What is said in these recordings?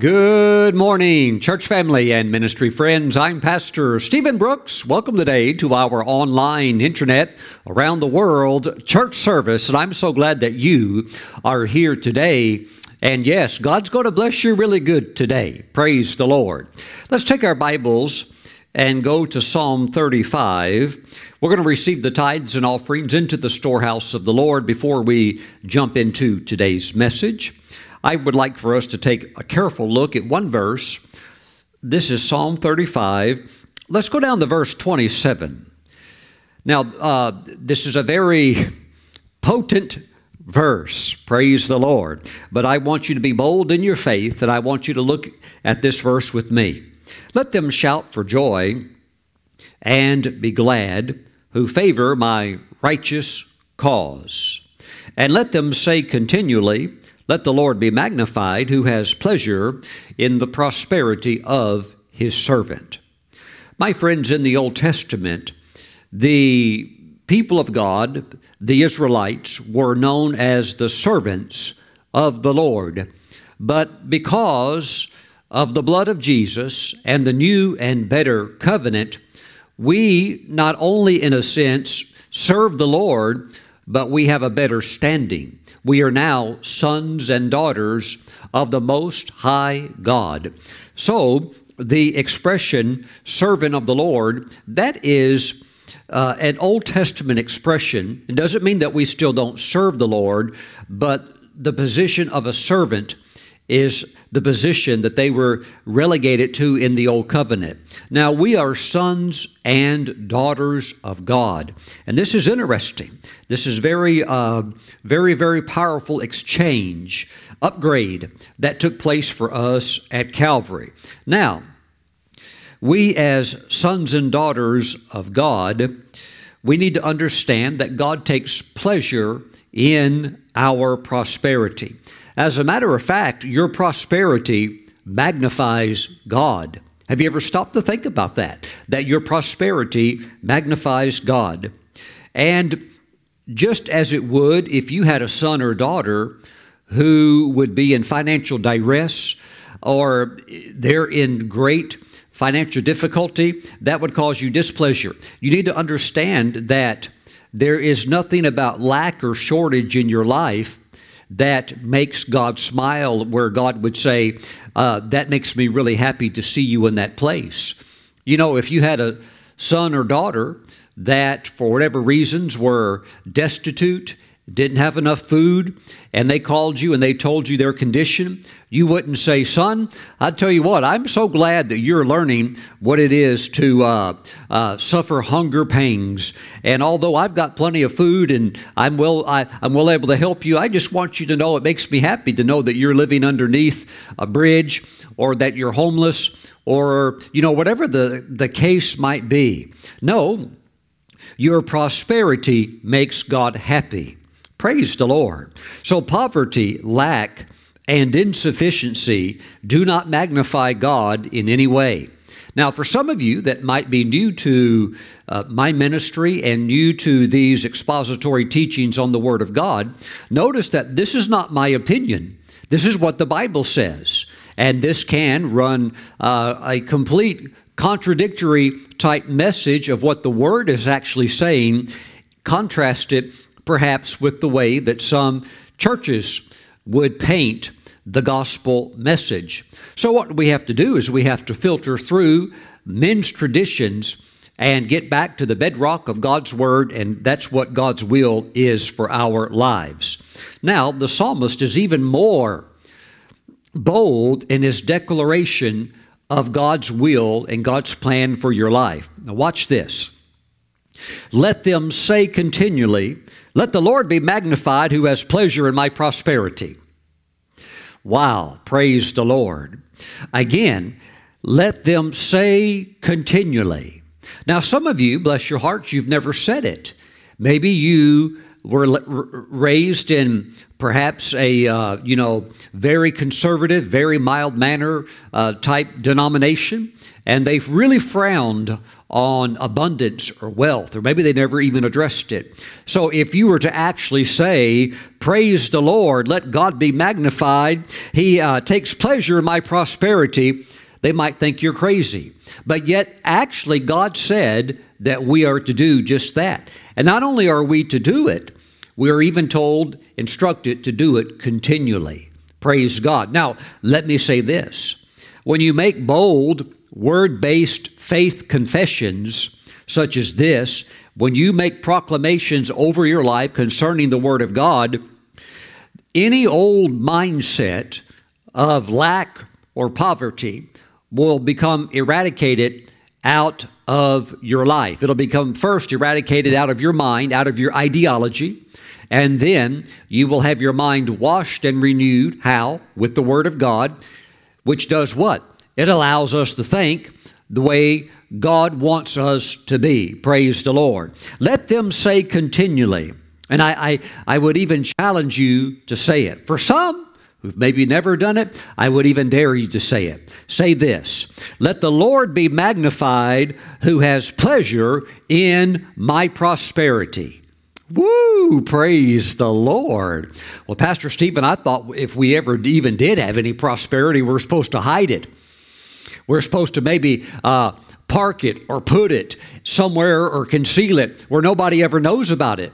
Good morning, church family and ministry friends. I'm Pastor Steven Brooks. Welcome today to our online internet around the world church service. And I'm so glad that you are here today. And yes, God's going to bless you really good today. Praise the Lord. Let's take our Bibles and go to Psalm 35. We're going to receive the tithes and offerings into the storehouse of the Lord before we jump into today's message. I would like for us to take a careful look at one verse. This is Psalm 35. Let's go down to verse 27. Now, uh, this is a very potent verse. Praise the Lord. But I want you to be bold in your faith, and I want you to look at this verse with me. Let them shout for joy and be glad who favor my righteous cause. And let them say continually, let the Lord be magnified, who has pleasure in the prosperity of his servant. My friends, in the Old Testament, the people of God, the Israelites, were known as the servants of the Lord. But because of the blood of Jesus and the new and better covenant, we not only, in a sense, serve the Lord, but we have a better standing. We are now sons and daughters of the Most High God. So, the expression servant of the Lord, that is uh, an Old Testament expression. It doesn't mean that we still don't serve the Lord, but the position of a servant is the position that they were relegated to in the Old Covenant. Now, we are sons and daughters of God. And this is interesting. This is very, uh, very, very powerful exchange, upgrade that took place for us at Calvary. Now, we as sons and daughters of God, we need to understand that God takes pleasure in our prosperity. As a matter of fact, your prosperity magnifies God. Have you ever stopped to think about that? That your prosperity magnifies God. And just as it would if you had a son or daughter who would be in financial duress or they're in great financial difficulty, that would cause you displeasure. You need to understand that there is nothing about lack or shortage in your life that makes God smile, where God would say, uh, That makes me really happy to see you in that place. You know, if you had a son or daughter that, for whatever reasons, were destitute, didn't have enough food, and they called you and they told you their condition, you wouldn't say, Son, I tell you what, I'm so glad that you're learning what it is to uh, uh, suffer hunger pangs. And although I've got plenty of food and I'm well, I, I'm well able to help you, I just want you to know it makes me happy to know that you're living underneath a bridge or that you're homeless or, you know, whatever the, the case might be. No, your prosperity makes God happy. Praise the Lord. So, poverty, lack, and insufficiency do not magnify God in any way. Now, for some of you that might be new to uh, my ministry and new to these expository teachings on the Word of God, notice that this is not my opinion. This is what the Bible says. And this can run uh, a complete contradictory type message of what the Word is actually saying, contrast it perhaps with the way that some churches would paint the gospel message. So, what we have to do is we have to filter through men's traditions and get back to the bedrock of God's Word, and that's what God's will is for our lives. Now, the psalmist is even more bold in his declaration of God's will and God's plan for your life. Now, watch this. Let them say continually, let the Lord be magnified who has pleasure in my prosperity. Wow, praise the Lord. Again, let them say continually. Now, some of you, bless your hearts, you've never said it. Maybe you were raised in perhaps a uh, you know very conservative, very mild manner uh, type denomination, and they've really frowned on abundance or wealth, or maybe they never even addressed it. So if you were to actually say, Praise the Lord, let God be magnified, He uh, takes pleasure in my prosperity, they might think you're crazy. But yet, actually, God said that we are to do just that. And not only are we to do it, we are even told, instructed to do it continually. Praise God. Now, let me say this. When you make bold, word based faith confessions, such as this, when you make proclamations over your life concerning the Word of God, any old mindset of lack or poverty will become eradicated out of your life. It'll become first eradicated out of your mind, out of your ideology, and then you will have your mind washed and renewed. How? With the Word of God, which does what? It allows us to think the way God wants us to be. Praise the Lord. Let them say continually, and I, I, I would even challenge you to say it. For some, who've maybe never done it, I would even dare you to say it. Say this Let the Lord be magnified who has pleasure in my prosperity. Woo! Praise the Lord. Well, Pastor Steven, I thought if we ever even did have any prosperity, we're supposed to hide it. We're supposed to maybe uh, park it or put it somewhere or conceal it where nobody ever knows about it.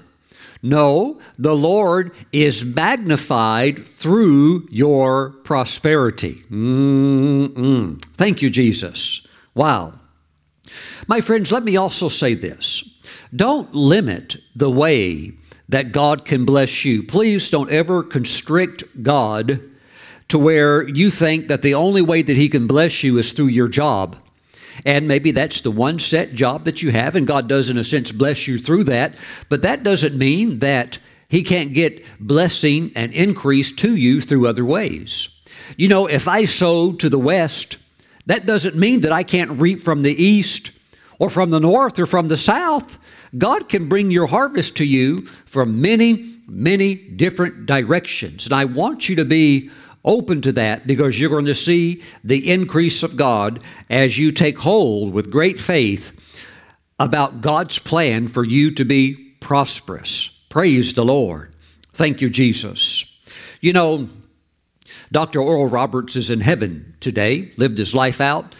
No, the Lord is magnified through your prosperity. Mm-mm. Thank you, Jesus. Wow. My friends, let me also say this. Don't limit the way that God can bless you. Please don't ever constrict God to where you think that the only way that He can bless you is through your job. And maybe that's the one set job that you have, and God does, in a sense, bless you through that. But that doesn't mean that He can't get blessing and increase to you through other ways. You know, if I sow to the west, that doesn't mean that I can't reap from the east or from the north or from the south. God can bring your harvest to you from many, many different directions. And I want you to be open to that because you're going to see the increase of God as you take hold with great faith about God's plan for you to be prosperous. Praise the Lord. Thank you, Jesus. You know, Dr. Oral Roberts is in heaven today, lived his life out,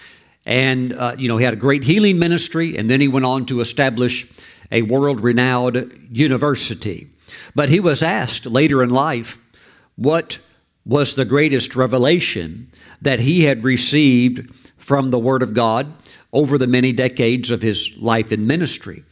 and, uh, you know, he had a great healing ministry, and then he went on to establish a world renowned university. But he was asked later in life what was the greatest revelation that he had received from the Word of God over the many decades of his life in ministry.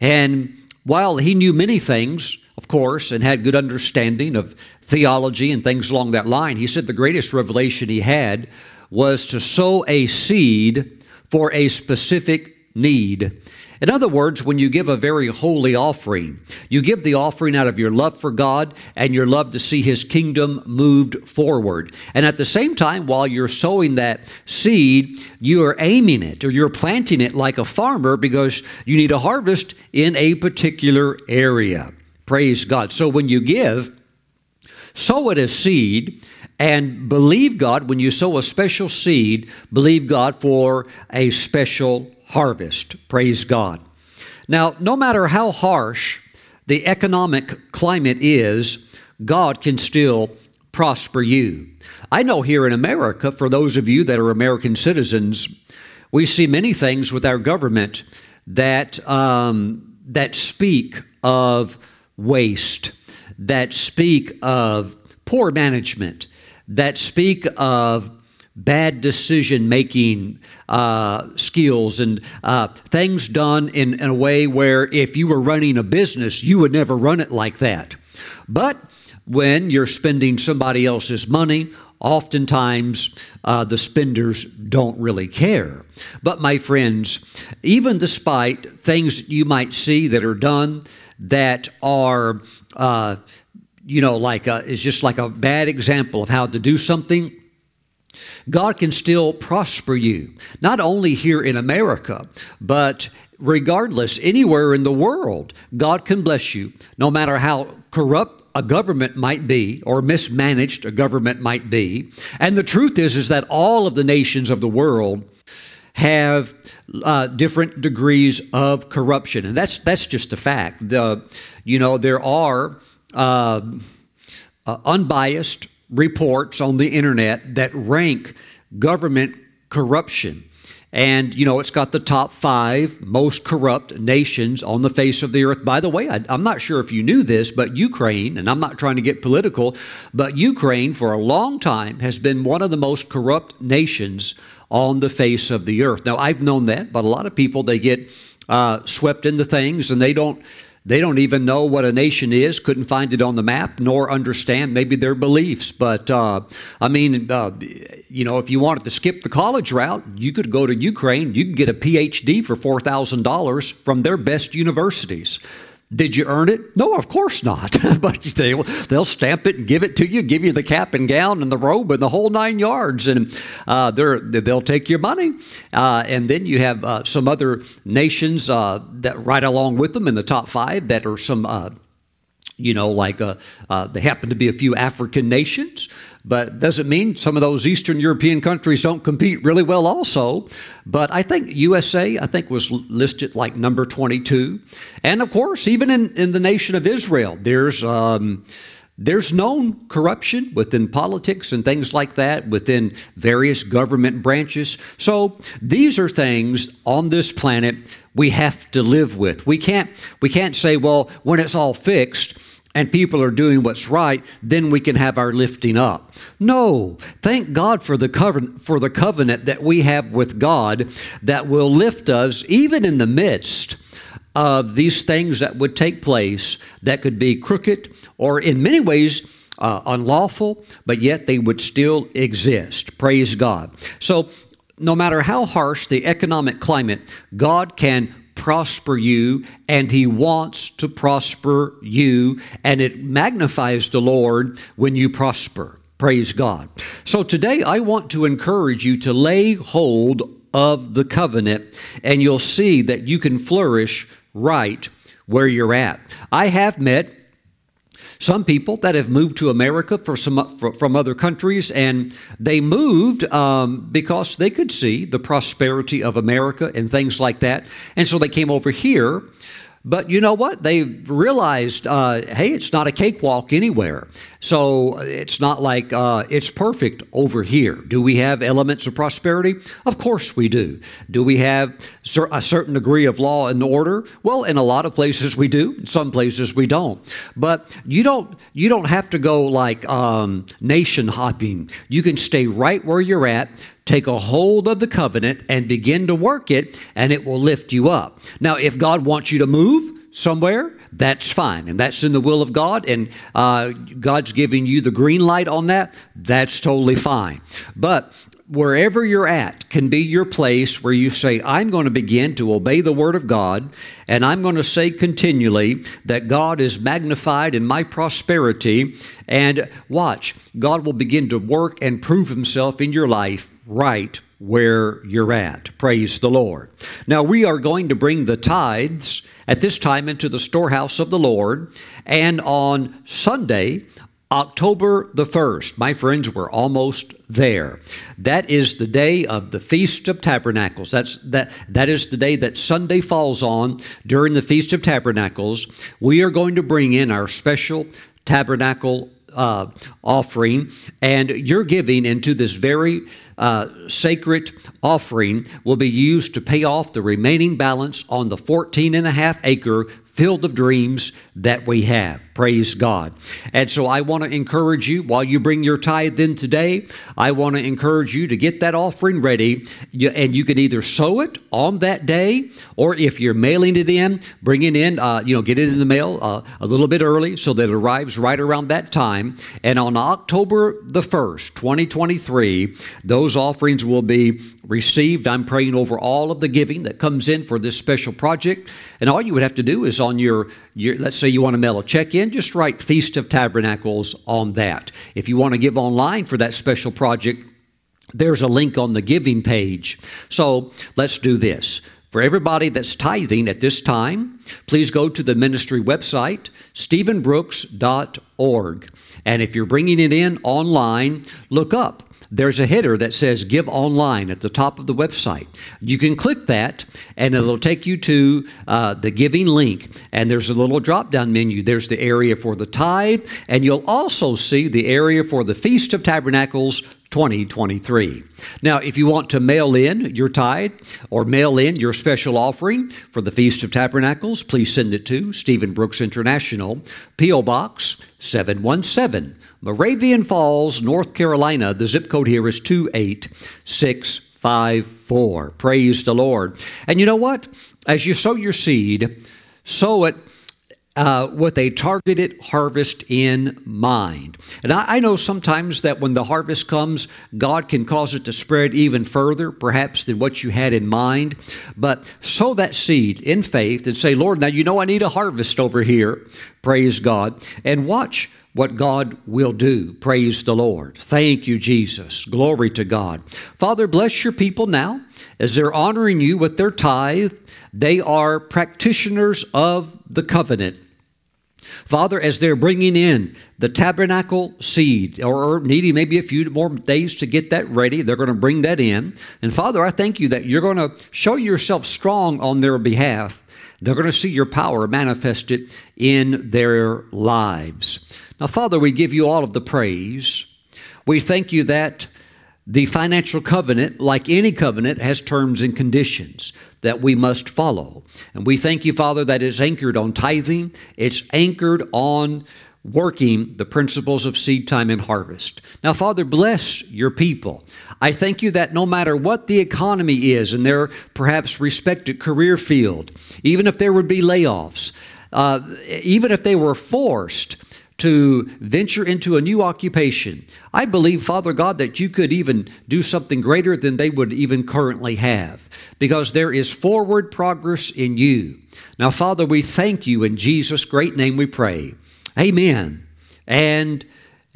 And while he knew many things, of course, and had good understanding of theology and things along that line, he said the greatest revelation he had was to sow a seed for a specific need. In other words, when you give a very holy offering, you give the offering out of your love for God and your love to see His kingdom moved forward. And at the same time, while you're sowing that seed, you are aiming it or you're planting it like a farmer because you need a harvest in a particular area. Praise God. So when you give, sow it as seed and believe God when you sow a special seed, believe God for a special harvest. Praise God. Now, no matter how harsh the economic climate is, God can still prosper you. I know here in America, for those of you that are American citizens, we see many things with our government that, um, that speak of waste, that speak of poor management, that speak of bad decision making uh, skills and uh, things done in, in a way where if you were running a business, you would never run it like that. But when you're spending somebody else's money, oftentimes uh, the spenders don't really care. But, my friends, even despite things you might see that are done that are, uh, you know, like a, is just like a bad example of how to do something God can still prosper you, not only here in America, but regardless, anywhere in the world, God can bless you, no matter how corrupt a government might be or mismanaged a government might be. And the truth is, is that all of the nations of the world have uh, different degrees of corruption, and that's that's just a fact. The, you know, there are uh, uh, unbiased reports on the internet that rank government corruption. And, you know, it's got the top five most corrupt nations on the face of the earth. By the way, I, am not sure if you knew this, but Ukraine, and I'm not trying to get political, but Ukraine for a long time has been one of the most corrupt nations on the face of the earth. Now, I've known that, but a lot of people, they get uh, swept into things and they don't they don't even know what a nation is, couldn't find it on the map, nor understand maybe their beliefs. But uh, I mean, uh, you know, if you wanted to skip the college route, you could go to Ukraine. You could get a PhD for $4,000 from their best universities. Did you earn it? No, of course not. but they, they'll stamp it and give it to you, give you the cap and gown and the robe and the whole nine yards, and uh, they'll take your money. Uh, and then you have uh, some other nations uh, that right along with them in the top five that are some uh, you know, like uh, uh, they happen to be a few African nations, but doesn't mean some of those Eastern European countries don't compete really well also. But I think USA, I think, was listed like number 22. And of course, even in, in the nation of Israel, there's. Um, there's known corruption within politics and things like that, within various government branches. So these are things on this planet we have to live with. We can't, we can't say, well, when it's all fixed, and people are doing what's right, then we can have our lifting up. No, thank God for the covenant, for the covenant that we have with God that will lift us even in the midst of these things that would take place that could be crooked or in many ways uh, unlawful, but yet they would still exist. Praise God. So, no matter how harsh the economic climate, God can prosper you and he wants to prosper you and it magnifies the Lord when you prosper. Praise God. So today I want to encourage you to lay hold of the covenant and you'll see that you can flourish right where you're at. I have met some people that have moved to America for some, from other countries, and they moved um, because they could see the prosperity of America and things like that. And so they came over here but you know what? They realized, uh, hey, it's not a cakewalk anywhere. So it's not like uh, it's perfect over here. Do we have elements of prosperity? Of course we do. Do we have a certain degree of law and order? Well, in a lot of places we do. In some places we don't. But you don't you don't have to go like um, nation hopping. You can stay right where you're at take a hold of the covenant and begin to work it, and it will lift you up. Now, if God wants you to move somewhere, that's fine. And that's in the will of God, and uh, God's giving you the green light on that, that's totally fine. But wherever you're at can be your place where you say, I'm going to begin to obey the Word of God, and I'm going to say continually that God is magnified in my prosperity. And watch, God will begin to work and prove Himself in your life right where you're at. Praise the Lord. Now, we are going to bring the tithes at this time into the storehouse of the Lord. And on Sunday, October the 1st, my friends, we're almost there. That is the day of the Feast of Tabernacles. That's that that is the day that Sunday falls on during the Feast of Tabernacles. We are going to bring in our special tabernacle uh, offering, and you're giving into this very uh, sacred offering will be used to pay off the remaining balance on the 14 and a half acre field of dreams that we have. Praise God. And so I want to encourage you while you bring your tithe in today, I want to encourage you to get that offering ready. And you can either sow it on that day, or if you're mailing it in, bring it in, uh, you know, get it in the mail uh, a little bit early so that it arrives right around that time. And on October the 1st, 2023, those offerings will be received. I'm praying over all of the giving that comes in for this special project. And all you would have to do is on your, your let's say you want to mail a check in, just write Feast of Tabernacles on that. If you want to give online for that special project, there's a link on the giving page. So let's do this. For everybody that's tithing at this time, please go to the ministry website, stevenbrooks.org. And if you're bringing it in online, look up there's a header that says Give Online at the top of the website. You can click that, and it'll take you to uh, the giving link. And there's a little drop down menu. There's the area for the tithe, and you'll also see the area for the Feast of Tabernacles 2023. Now, if you want to mail in your tithe or mail in your special offering for the Feast of Tabernacles, please send it to Steven Brooks International, P.O. Box 717, Moravian Falls, North Carolina. The zip code here is 28654. Praise the Lord. And you know what? As you sow your seed, sow it uh, with a targeted harvest in mind. And I, I, know sometimes that when the harvest comes, God can cause it to spread even further, perhaps than what you had in mind. But sow that seed in faith and say, Lord, now you know I need a harvest over here. Praise God. And watch what God will do. Praise the Lord. Thank you, Jesus. Glory to God. Father, bless your people now as they're honoring you with their tithe. They are practitioners of the covenant. Father, as they're bringing in the tabernacle seed, or needing maybe a few more days to get that ready, they're going to bring that in. And Father, I thank you that you're going to show yourself strong on their behalf. They're going to see your power manifested in their lives. Now, Father, we give you all of the praise. We thank you that the financial covenant, like any covenant, has terms and conditions that we must follow. And we thank you, Father, that is anchored on tithing, it's anchored on working the principles of seed time and harvest. Now, Father, bless your people. I thank you that no matter what the economy is in their perhaps respected career field, even if there would be layoffs, uh, even if they were forced, to venture into a new occupation. I believe, Father God, that you could even do something greater than they would even currently have because there is forward progress in you. Now, Father, we thank you in Jesus' great name we pray. Amen and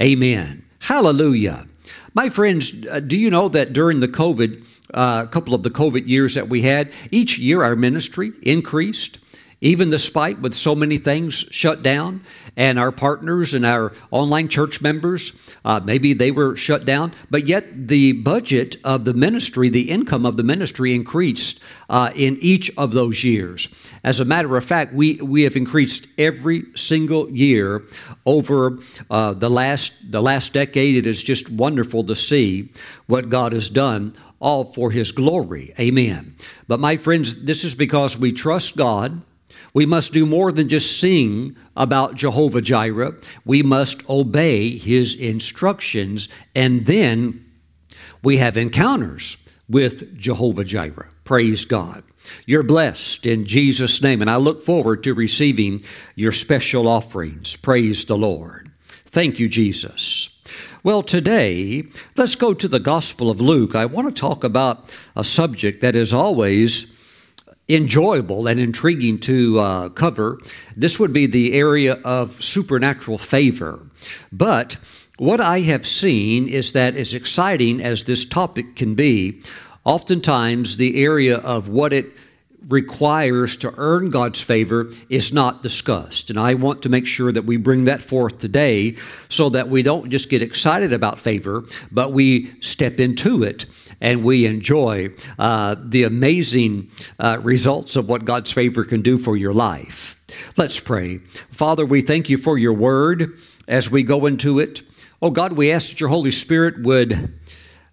amen. Hallelujah. My friends, uh, do you know that during the COVID, a uh, couple of the COVID years that we had, each year our ministry increased? Even despite with so many things shut down and our partners and our online church members uh, maybe they were shut down but yet the budget of the ministry the income of the ministry increased uh, in each of those years. As a matter of fact we, we have increased every single year over uh, the last the last decade. It is just wonderful to see what god has done all for his glory. Amen. But my friends this is because we trust god we must do more than just sing about Jehovah Jireh. We must obey his instructions, and then we have encounters with Jehovah Jireh. Praise God. You're blessed in Jesus' name, and I look forward to receiving your special offerings. Praise the Lord. Thank you, Jesus. Well, today, let's go to the Gospel of Luke. I want to talk about a subject that is always enjoyable and intriguing to uh, cover, this would be the area of supernatural favor. But what I have seen is that, as exciting as this topic can be, oftentimes the area of what it requires to earn God's favor is not discussed. And I want to make sure that we bring that forth today so that we don't just get excited about favor, but we step into it and we enjoy uh, the amazing uh, results of what God's favor can do for your life. Let's pray. Father, we thank you for your word as we go into it. Oh God, we ask that your Holy Spirit would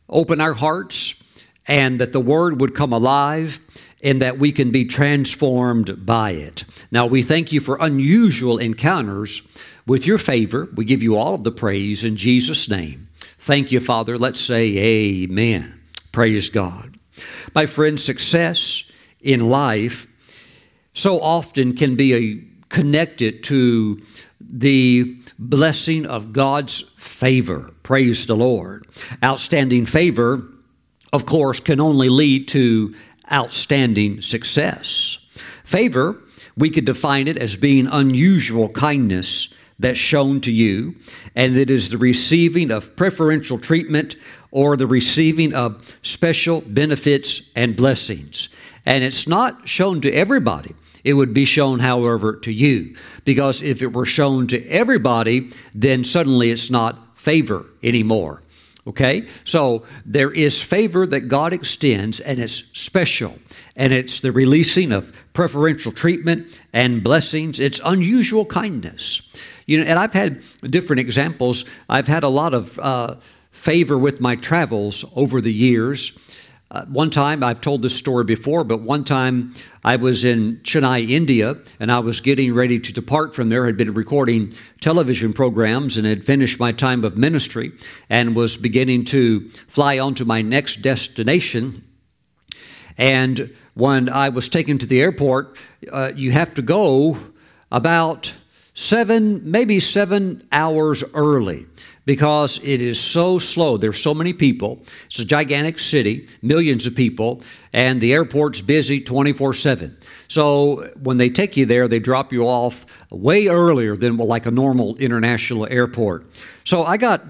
open our hearts and that the word would come alive and that we can be transformed by it. Now, we thank you for unusual encounters with your favor. We give you all of the praise in Jesus' name. Thank you, Father. Let's say amen. Praise God. My friend, success in life so often can be a, connected to the blessing of God's favor. Praise the Lord. Outstanding favor, of course, can only lead to outstanding success. Favor, we could define it as being unusual kindness that's shown to you, and it is the receiving of preferential treatment or the receiving of special benefits and blessings. And it's not shown to everybody. It would be shown, however, to you. Because if it were shown to everybody, then suddenly it's not favor anymore. Okay? So there is favor that God extends, and it's special. And it's the releasing of preferential treatment and blessings. It's unusual kindness. You know, and I've had different examples. I've had a lot of uh, favor with my travels over the years. Uh, one time, I've told this story before, but one time I was in Chennai, India, and I was getting ready to depart from there. I'd been recording television programs and had finished my time of ministry and was beginning to fly on to my next destination. And when I was taken to the airport, uh, you have to go about seven, maybe seven hours early because it is so slow. There's so many people. It's a gigantic city, millions of people, and the airport's busy 24 7. So when they take you there, they drop you off way earlier than like a normal international airport. So I got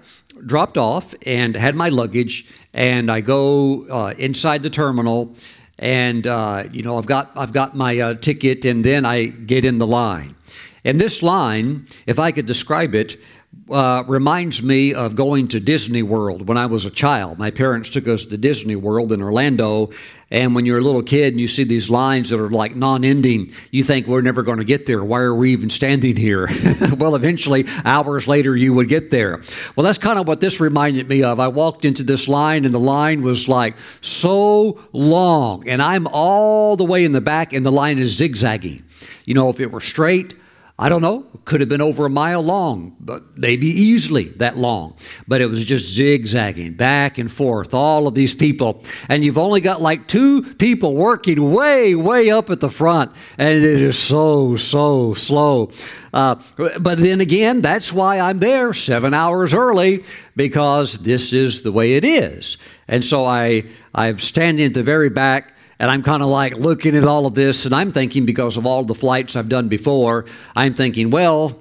dropped off and had my luggage, and I go uh, inside the terminal. And uh, you know I've got I've got my uh, ticket, and then I get in the line. And this line, if I could describe it, uh, reminds me of going to Disney World when I was a child. My parents took us to Disney World in Orlando, and when you're a little kid and you see these lines that are like non ending, you think we're never going to get there. Why are we even standing here? well, eventually, hours later, you would get there. Well, that's kind of what this reminded me of. I walked into this line, and the line was like so long, and I'm all the way in the back, and the line is zigzagging. You know, if it were straight, I don't know, could have been over a mile long, but maybe easily that long. But it was just zigzagging back and forth, all of these people. And you've only got like two people working way, way up at the front. And it is so, so slow. Uh, but then again, that's why I'm there seven hours early, because this is the way it is. And so I, I'm standing at the very back and I'm kind of like looking at all of this, and I'm thinking, because of all the flights I've done before, I'm thinking, well,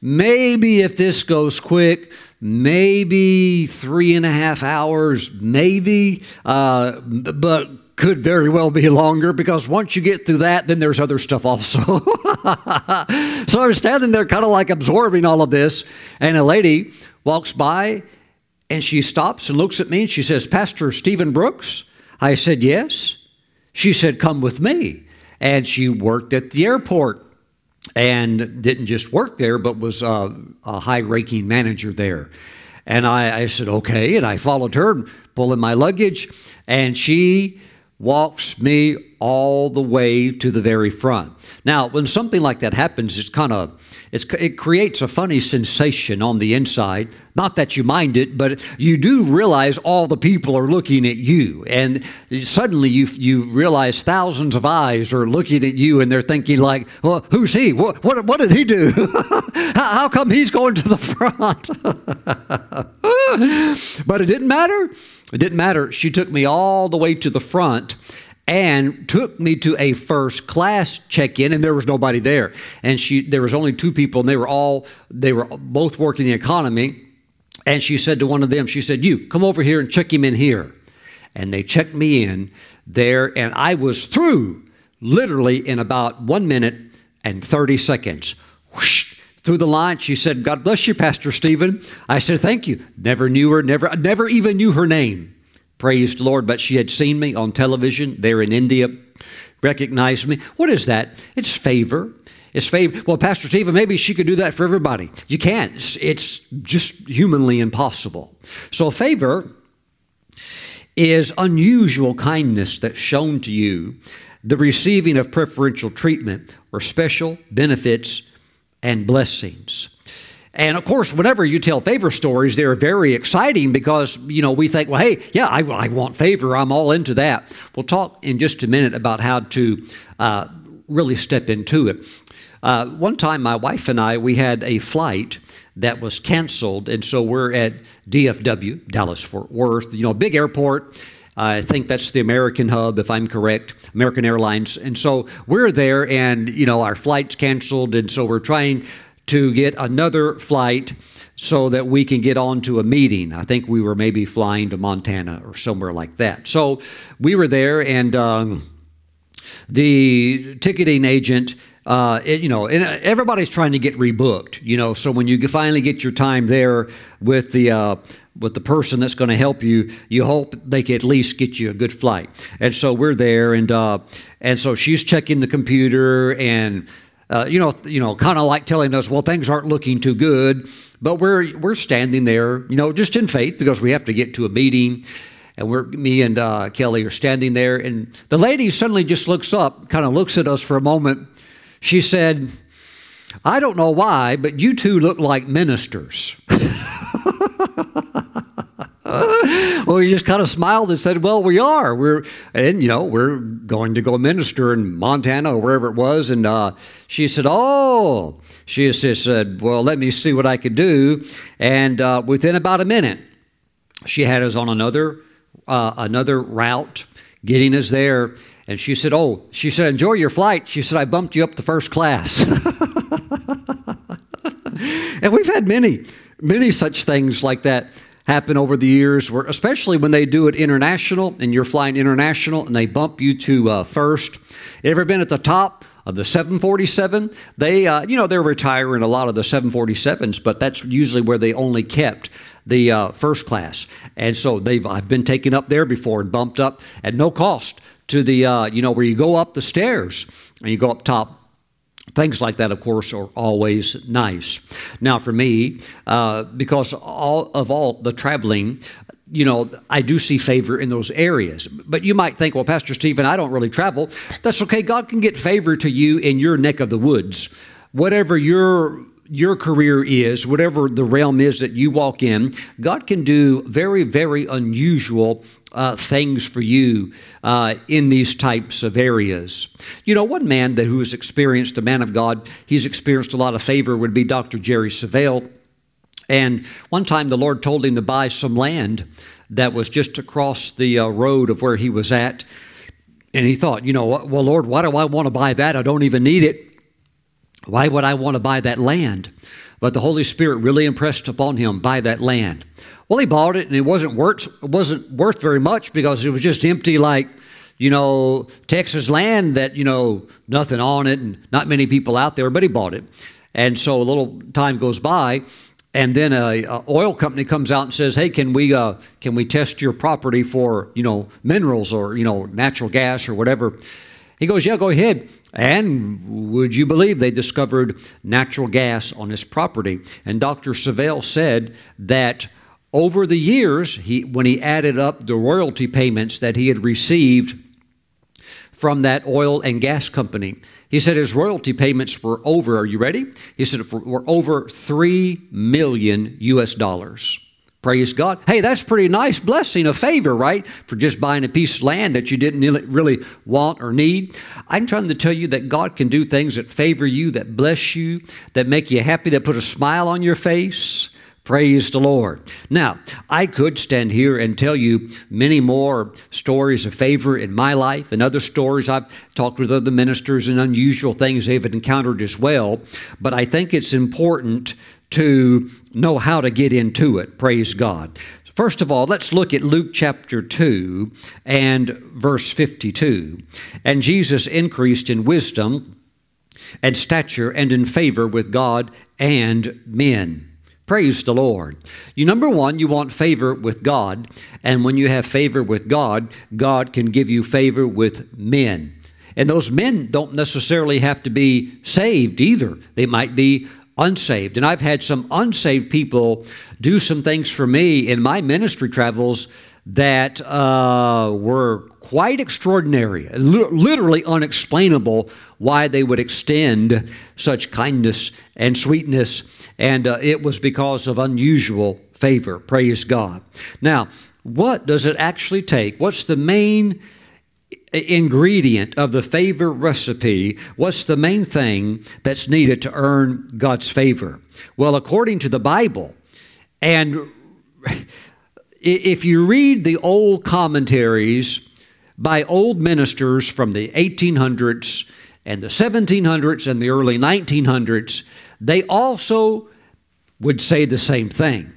maybe if this goes quick, maybe three and a half hours, maybe, uh, but could very well be longer because once you get through that, then there's other stuff also. so I'm standing there kind of like absorbing all of this, and a lady walks by and she stops and looks at me and she says, Pastor Steven Brooks? I said, Yes. She said, Come with me. And she worked at the airport and didn't just work there, but was uh, a, a high ranking manager there. And I, I, said, Okay. And I followed her, pulling my luggage, and she walks me all the way to the very front. Now, when something like that happens, it's kind of it's, it creates a funny sensation on the inside. Not that you mind it, but you do realize all the people are looking at you, and suddenly you you realize thousands of eyes are looking at you, and they're thinking like, "Well, who's he? What what, what did he do? How come he's going to the front?" but it didn't matter. It didn't matter. She took me all the way to the front and took me to a first class check-in and there was nobody there. And she there was only two people and they were all they were both working the economy. And she said to one of them she said you come over here and check him in here. And they checked me in there and i was through literally in about one minute and 30 seconds. Whoosh, through the line she said god bless you pastor steven i said thank you never knew her never never even knew her name Praise the Lord. But she had seen me on television there in India, recognized me. What is that? It's favor. It's favor. Well, Pastor Steven, maybe she could do that for everybody. You can't. It's, it's just humanly impossible. So, favor is unusual kindness that's shown to you, the receiving of preferential treatment or special benefits and blessings. And of course, whenever you tell favor stories, they're very exciting because, you know, we think, well, hey, yeah, I, I want favor. I'm all into that. We'll talk in just a minute about how to uh, really step into it. Uh, one time, my wife and I, we had a flight that was canceled. And so we're at DFW, Dallas Fort Worth, you know, big airport. I think that's the American hub, if I'm correct, American Airlines. And so we're there, and you know our flight's canceled, and so we're trying to get another flight so that we can get on to a meeting. I think we were maybe flying to Montana or somewhere like that. So we were there, and um, the ticketing agent uh, it, you know, and everybody's trying to get rebooked. You know, so when you finally get your time there with the uh, with the person that's going to help you, you hope they can at least get you a good flight. And so we're there, and uh, and so she's checking the computer and. Uh, you know, you know, kind of like telling us, well, things aren't looking too good, but we're we're standing there, you know, just in faith because we have to get to a meeting, and we're me and uh, Kelly are standing there, and the lady suddenly just looks up, kind of looks at us for a moment, she said, I don't know why, but you two look like ministers. well, he just kind of smiled and said, "Well, we are. We're, and you know, we're going to go minister in Montana or wherever it was." And uh, she said, "Oh," she just said, "Well, let me see what I could do." And uh, within about a minute, she had us on another uh, another route, getting us there. And she said, Oh, she said, enjoy your flight. She said, I bumped you up to first class. and we've had many, many such things like that happen over the years, where, especially when they do it international and you're flying international and they bump you to uh, first. Ever been at the top? Of the 747, they, uh, you know, they're retiring a lot of the 747s, but that's usually where they only kept the uh, first class. And so they've, I've been taken up there before and bumped up at no cost to the, uh, you know, where you go up the stairs and you go up top. Things like that, of course, are always nice. Now, for me, uh, because all of all the traveling, you know, I do see favor in those areas. But you might think, well, Pastor Steven, I don't really travel. That's okay. God can get favor to you in your neck of the woods. Whatever your your career is, whatever the realm is that you walk in, God can do very, very unusual uh, things for you uh, in these types of areas. You know, one man that who has experienced a man of God, he's experienced a lot of favor would be Dr. Jerry Savelle. And one time the Lord told him to buy some land that was just across the uh, road of where he was at. And he thought, you know, well, Lord, why do I want to buy that? I don't even need it. Why would I want to buy that land? But the Holy Spirit really impressed upon him buy that land. Well, he bought it, and it wasn't worth wasn't worth very much because it was just empty, like you know Texas land that you know nothing on it and not many people out there. But he bought it, and so a little time goes by, and then a, a oil company comes out and says, "Hey, can we uh, can we test your property for you know minerals or you know natural gas or whatever?" He goes, Yeah, go ahead. And would you believe they discovered natural gas on his property? And Dr. Savelle said that over the years, he, when he added up the royalty payments that he had received from that oil and gas company, he said his royalty payments were over, are you ready? He said were over 3 million US dollars. Praise God. Hey, that's pretty nice blessing, a favor, right? For just buying a piece of land that you didn't really want or need. I'm trying to tell you that God can do things that favor you, that bless you, that make you happy, that put a smile on your face. Praise the Lord. Now, I could stand here and tell you many more stories of favor in my life and other stories I've talked with other ministers and unusual things they've encountered as well, but I think it's important to know how to get into it. Praise God. First of all, let's look at Luke chapter 2 and verse 52. And Jesus increased in wisdom and stature and in favor with God and men. Praise the Lord. You number 1, you want favor with God, and when you have favor with God, God can give you favor with men. And those men don't necessarily have to be saved either. They might be unsaved. And I've had some unsaved people do some things for me in my ministry travels that uh, were quite extraordinary, literally unexplainable why they would extend such kindness and sweetness. And uh, it was because of unusual favor. Praise God. Now, what does it actually take? What's the main ingredient of the favor recipe, what's the main thing that's needed to earn God's favor? Well, according to the Bible, and if you read the old commentaries by old ministers from the 1800s and the 1700s and the early 1900s, they also would say the same thing.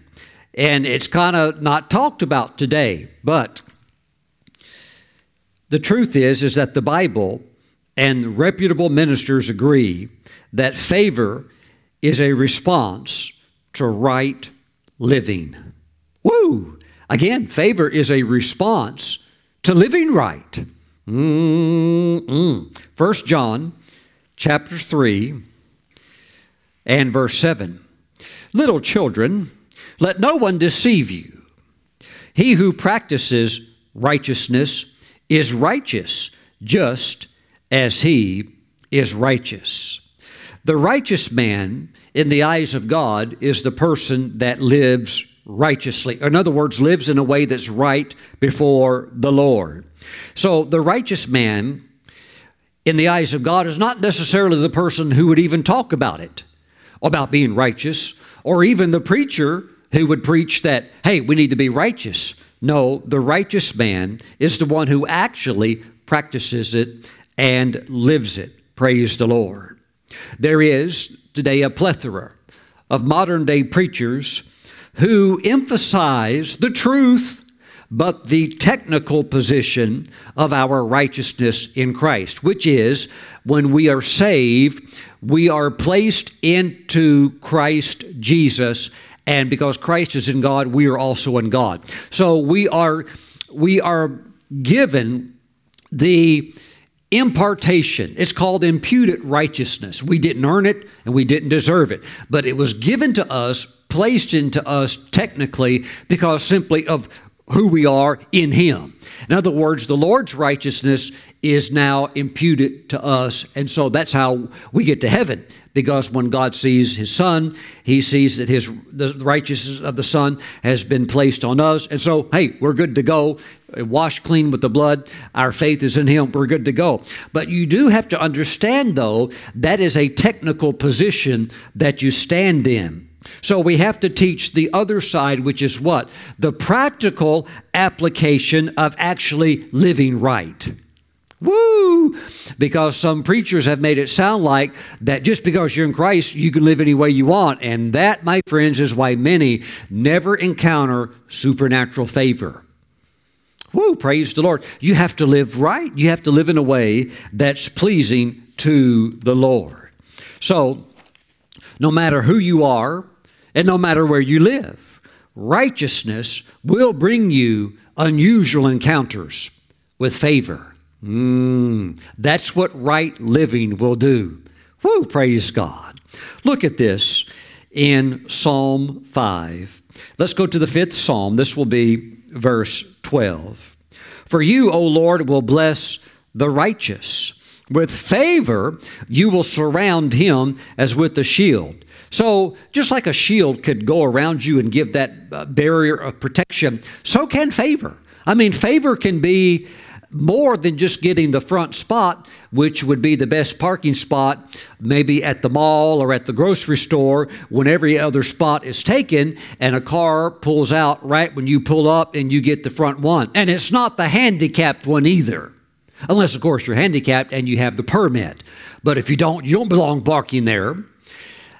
And it's kind of not talked about today, but the truth is is that the Bible and reputable ministers agree that favor is a response to right living. Woo! Again, favor is a response to living right. Mm-mm. First John chapter 3 and verse 7. Little children, let no one deceive you. He who practices righteousness is righteous, just as he is righteous. The righteous man, in the eyes of God, is the person that lives righteously. In other words, lives in a way that's right before the Lord. So the righteous man, in the eyes of God, is not necessarily the person who would even talk about it, about being righteous, or even the preacher who would preach that, hey, we need to be righteous. No, the righteous man is the one who actually practices it and lives it. Praise the Lord. There is today a plethora of modern day preachers who emphasize the truth but the technical position of our righteousness in Christ, which is when we are saved, we are placed into Christ Jesus and because Christ is in God, we are also in God. So we are we are given the impartation. It's called imputed righteousness. We didn't earn it and we didn't deserve it, but it was given to us, placed into us technically because simply of who we are in Him. In other words, the Lord's righteousness is now imputed to us, and so that's how we get to heaven. Because when God sees His Son, He sees that His the righteousness of the Son has been placed on us, and so hey, we're good to go. Washed clean with the blood, our faith is in Him. We're good to go. But you do have to understand, though, that is a technical position that you stand in. So we have to teach the other side, which is what? The practical application of actually living right. Woo! Because some preachers have made it sound like that just because you're in Christ, you can live any way you want. And that, my friends, is why many never encounter supernatural favor. Woo! Praise the Lord. You have to live right. You have to live in a way that's pleasing to the Lord. So, no matter who you are, and no matter where you live. Righteousness will bring you unusual encounters with favor. Mm, that's what right living will do. Whoo, praise God. Look at this in Psalm 5. Let's go to the fifth Psalm. This will be verse 12. For you, O Lord, will bless the righteous. With favor, you will surround him as with a shield. So, just like a shield could go around you and give that uh, barrier of protection, so can favor. I mean, favor can be more than just getting the front spot, which would be the best parking spot, maybe at the mall or at the grocery store, when every other spot is taken and a car pulls out right when you pull up and you get the front one. And it's not the handicapped one either. Unless, of course, you're handicapped and you have the permit. But if you don't, you don't belong parking there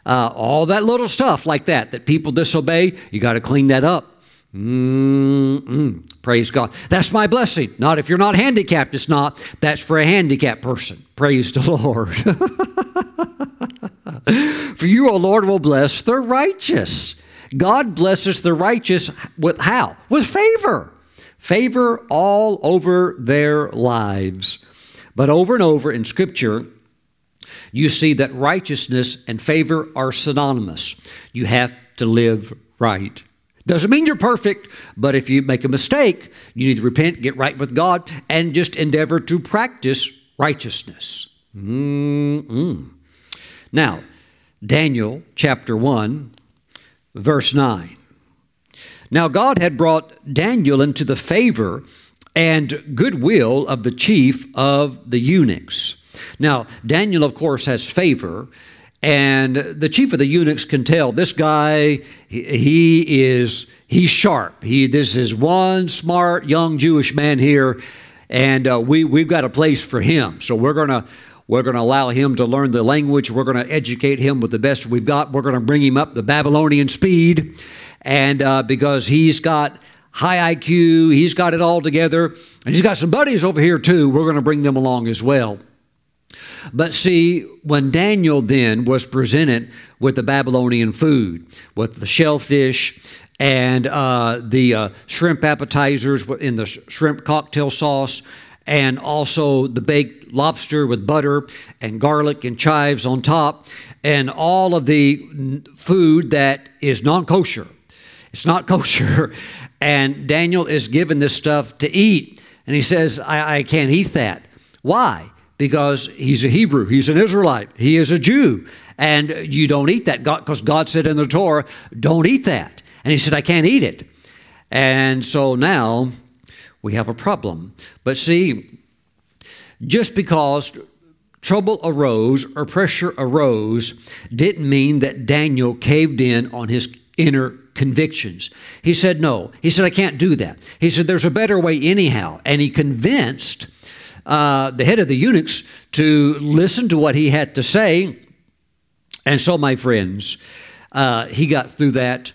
uh, all that little stuff like that that people disobey, you got to clean that up. Mm-mm. Praise God. That's my blessing. Not if you're not handicapped, it's not. That's for a handicapped person. Praise the Lord. for you, O Lord, will bless the righteous. God blesses the righteous with how? With favor. Favor all over their lives. But over and over in Scripture, you see that righteousness and favor are synonymous. You have to live right. Doesn't mean you're perfect, but if you make a mistake, you need to repent, get right with God, and just endeavor to practice righteousness. Mm-mm. Now, Daniel chapter 1, verse 9. Now, God had brought Daniel into the favor and goodwill of the chief of the eunuchs. Now, Daniel, of course, has favor, and the chief of the eunuchs can tell this guy, he is he's sharp. He this is one smart young Jewish man here, and uh, we we've got a place for him. So we're gonna we're going to allow him to learn the language. We're going to educate him with the best we've got. We're going to bring him up the Babylonian speed. And uh, because he's got high IQ, he's got it all together, and he's got some buddies over here too, we're going to bring them along as well. But see, when Daniel then was presented with the Babylonian food, with the shellfish and uh, the uh, shrimp appetizers in the shrimp cocktail sauce, and also the baked lobster with butter and garlic and chives on top, and all of the food that is non kosher. It's not kosher. And Daniel is given this stuff to eat. And he says, I, I can't eat that. Why? Because he's a Hebrew, he's an Israelite, he is a Jew. And you don't eat that because God, God said in the Torah, don't eat that. And he said, I can't eat it. And so now we have a problem. But see, just because trouble arose or pressure arose didn't mean that Daniel caved in on his inner convictions. He said, No. He said, I can't do that. He said, There's a better way, anyhow. And he convinced uh, the head of the eunuchs to listen to what he had to say. And so, my friends, uh, he got through that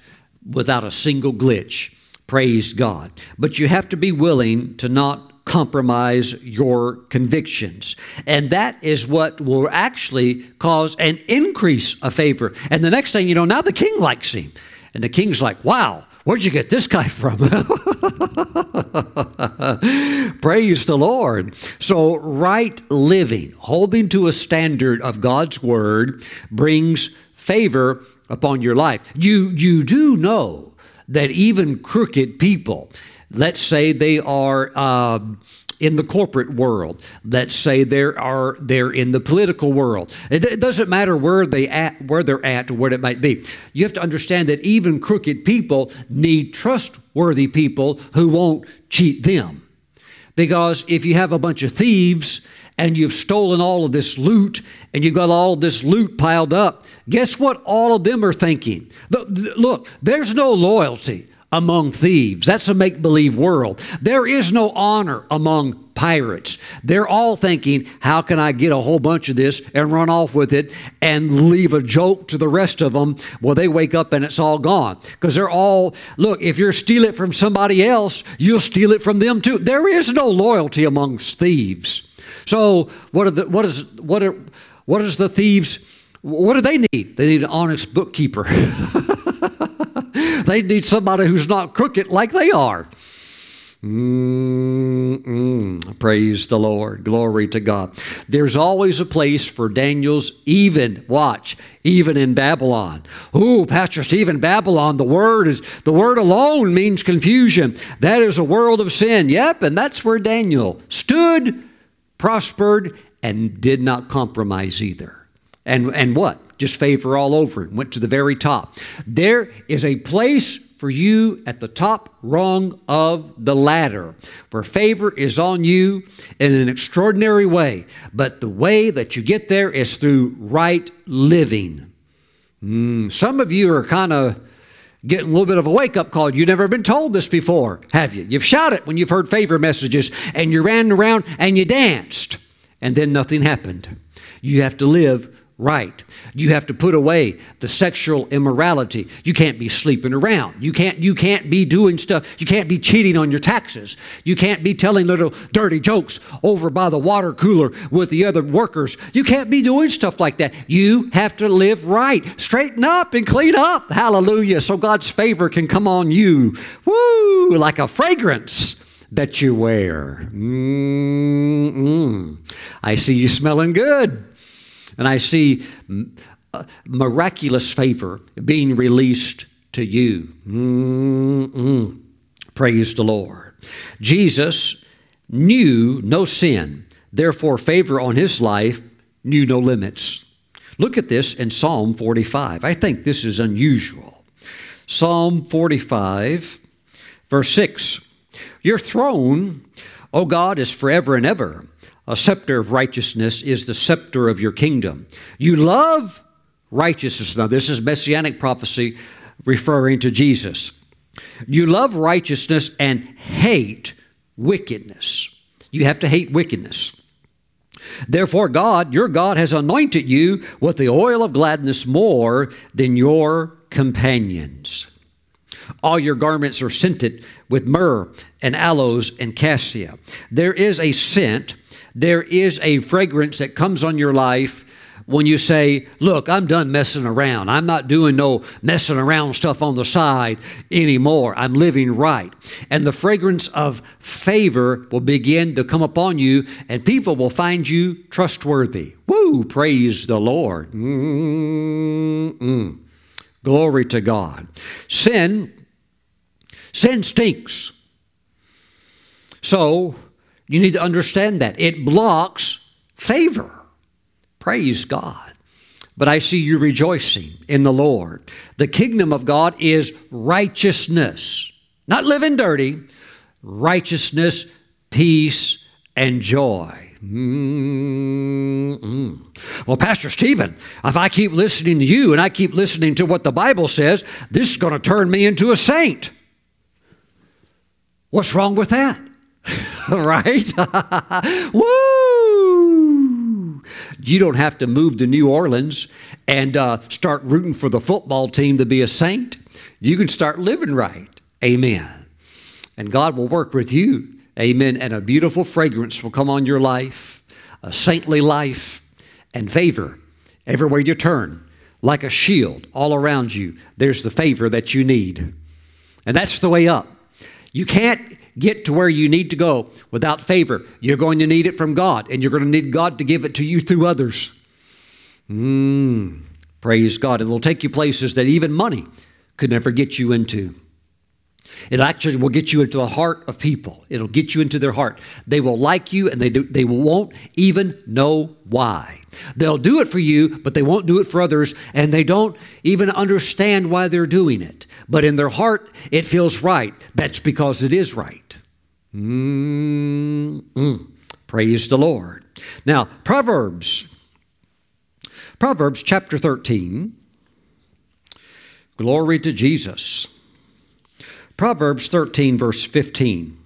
without a single glitch. Praise God. But you have to be willing to not compromise your convictions. And that is what will actually cause an increase of favor. And the next thing you know, now the king likes him. And the king's like, wow, where'd you get this guy from? Praise the Lord. So, right living, holding to a standard of God's word, brings favor upon your life. You, you do know that even crooked people, let's say they are. Uh, in the corporate world. Let's say there are they're in the political world. It, it, doesn't matter where they at where they're at or what it might be. You have to understand that even crooked people need trustworthy people who won't cheat them. Because if you have a bunch of thieves and you've stolen all of this loot and you've got all of this loot piled up, guess what all of them are thinking? Look, there's no loyalty among thieves. That's a make believe world. There is no honor among pirates. They're all thinking, how can I get a whole bunch of this and run off with it and leave a joke to the rest of them? Well, they wake up and it's all gone. Because they're all, look, if you steal it from somebody else, you'll steal it from them too. There is no loyalty amongst thieves. So, what are the, what is, what are, what is the thieves? What do they need? They need an honest bookkeeper. they need somebody who's not crooked like they are. Mm-mm. Praise the Lord. Glory to God. There's always a place for Daniel's even, watch, even in Babylon. Ooh, Pastor Steven, Babylon, the word is the word alone means confusion. That is a world of sin. Yep, and that's where Daniel stood, prospered, and did not compromise either. And, and what? Just favor all over it. Went to the very top. There is a place for you at the top rung of the ladder where favor is on you in an extraordinary way. But the way that you get there is through right living. Mm, some of you are kind of getting a little bit of a wake up call. You've never been told this before, have you? You've shouted when you've heard favor messages and you ran around and you danced and then nothing happened. You have to live right. You have to put away the sexual immorality. You can't be sleeping around. You can't you can't be doing stuff. You can't be cheating on your taxes. You can't be telling little dirty jokes over by the water cooler with the other workers. You can't be doing stuff like that. You have to live right. Straighten up and clean up. Hallelujah. So God's favor can come on you. Woo, like a fragrance that you wear. Mm-mm. I see you smelling good and I see uh, miraculous favor being released to you. Mm-mm. Praise the Lord. Jesus knew no sin, therefore, favor on his life knew no limits. Look at this in Psalm 45. I think this is unusual. Psalm 45, verse 6 Your throne, O God, is forever and ever. A scepter of righteousness is the scepter of your kingdom. You love righteousness. Now, this is messianic prophecy referring to Jesus. You love righteousness and hate wickedness. You have to hate wickedness. Therefore, God, your God, has anointed you with the oil of gladness more than your companions. All your garments are scented with myrrh and aloes and cassia. There is a scent there is a fragrance that comes on your life when you say, Look, I'm done messing around. I'm not doing no messing around stuff on the side anymore. I'm living right. And the fragrance of favor will begin to come upon you, and people will find you trustworthy. Woo! Praise the Lord. Mm-mm. Glory to God. Sin, sin stinks. So you need to understand that. It blocks favor. Praise God. But I see you rejoicing in the Lord. The kingdom of God is righteousness, not living dirty, righteousness, peace, and joy. Mm-mm. Well, Pastor Steven, if I keep listening to you and I keep listening to what the Bible says, this is going to turn me into a saint. What's wrong with that? right? Woo! You don't have to move to New Orleans and uh, start rooting for the football team to be a saint. You can start living right. Amen. And God will work with you. Amen. And a beautiful fragrance will come on your life, a saintly life, and favor everywhere you turn, like a shield all around you. There's the favor that you need. And that's the way up. You can't get to where you need to go without favor. You're going to need it from God, and you're going to need God to give it to you through others. Mm, praise God. It'll take you places that even money could never get you into. It actually will get you into the heart of people. It'll get you into their heart. They will like you and they, do, they won't even know why. They'll do it for you, but they won't do it for others, and they don't even understand why they're doing it. But in their heart, it feels right. That's because it is right. Mm-mm. Praise the Lord. Now, Proverbs. Proverbs chapter 13. Glory to Jesus. Proverbs 13, verse 15.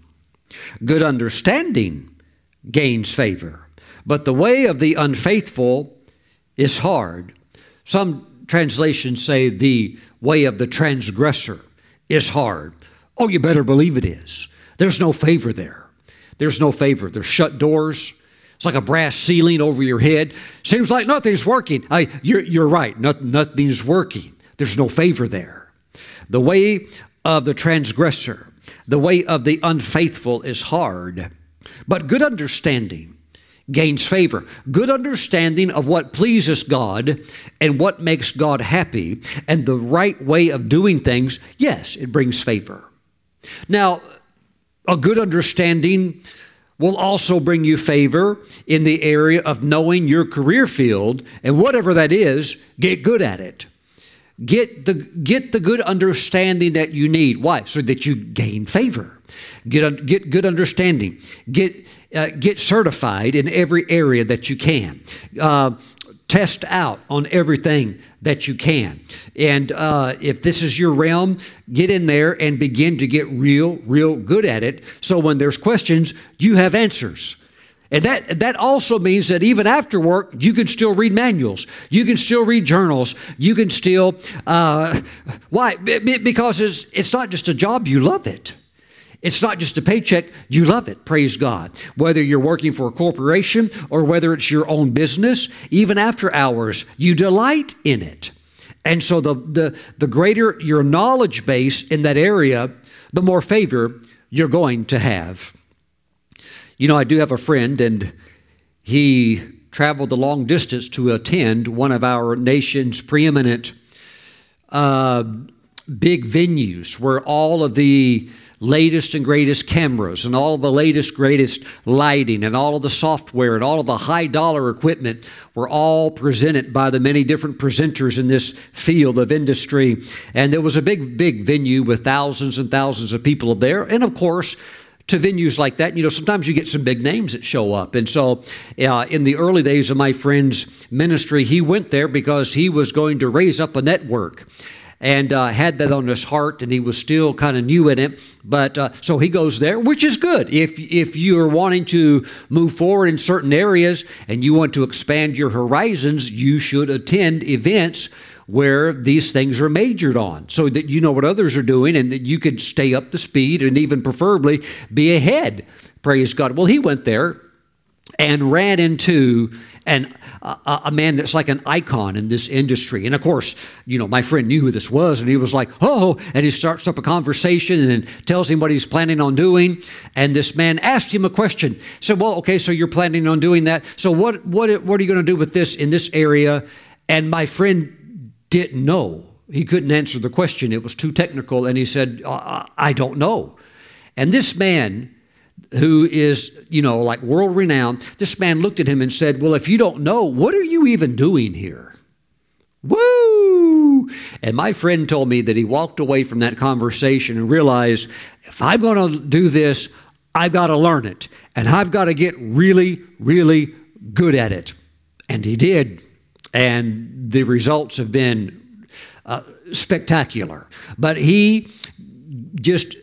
Good understanding gains favor, but the way of the unfaithful is hard. Some translations say the way of the transgressor is hard. Oh, you better believe it is. There's no favor there. There's no favor. There's shut doors. It's like a brass ceiling over your head. Seems like nothing's working. I, you're, you're right. Not, nothing's working. There's no favor there. The way of the transgressor, the way of the unfaithful is hard, but good understanding gains favor. Good understanding of what pleases God and what makes God happy and the right way of doing things, yes, it brings favor. Now, a good understanding will also bring you favor in the area of knowing your career field, and whatever that is, get good at it. Get the, get the good understanding that you need. Why? So that you gain favor. Get, get good understanding. Get, uh, get certified in every area that you can. Uh, test out on everything that you can. And uh, if this is your realm, get in there and begin to get real, real good at it. So when there's questions, you have answers. And that, that also means that even after work, you can still read manuals. You can still read journals. You can still, uh, why? Because it's, it's not just a job, you love it. It's not just a paycheck, you love it, praise God. Whether you're working for a corporation or whether it's your own business, even after hours, you delight in it. And so the, the, the greater your knowledge base in that area, the more favor you're going to have. You know, I do have a friend, and he traveled the long distance to attend one of our nation's preeminent uh, big venues where all of the latest and greatest cameras and all of the latest greatest lighting and all of the software and all of the high dollar equipment were all presented by the many different presenters in this field of industry and there was a big big venue with thousands and thousands of people there and of course to venues like that. You know, sometimes you get some big names that show up. And so, uh, in the early days of my friend's ministry, he went there because he was going to raise up a network and uh, had that on his heart, and he was still kind of new in it. But uh, so he goes there, which is good. If if you are wanting to move forward in certain areas and you want to expand your horizons, you should attend events where these things are majored on so that you know what others are doing and that you could stay up to speed and even preferably be ahead. Praise God. Well, he went there and ran into and a, a, man that's like an icon in this industry. And of course, you know, my friend knew who this was, and he was like, "Oh!" And he starts up a conversation and tells him what he's planning on doing. And this man asked him a question. Said, well, okay, so you're planning on doing that. So, what what what are you going to do with this in this area? And my friend didn't know. He couldn't answer the question. It was too technical, and he said, "I don't know." And this man who is, you know, like world renowned, this man looked at him and said, Well, if you don't know, what are you even doing here? Woo! And my friend told me that he walked away from that conversation and realized if I'm going to do this, I've got to learn it. And I've got to get really, really good at it. And he did. And the results have been uh, spectacular. But he just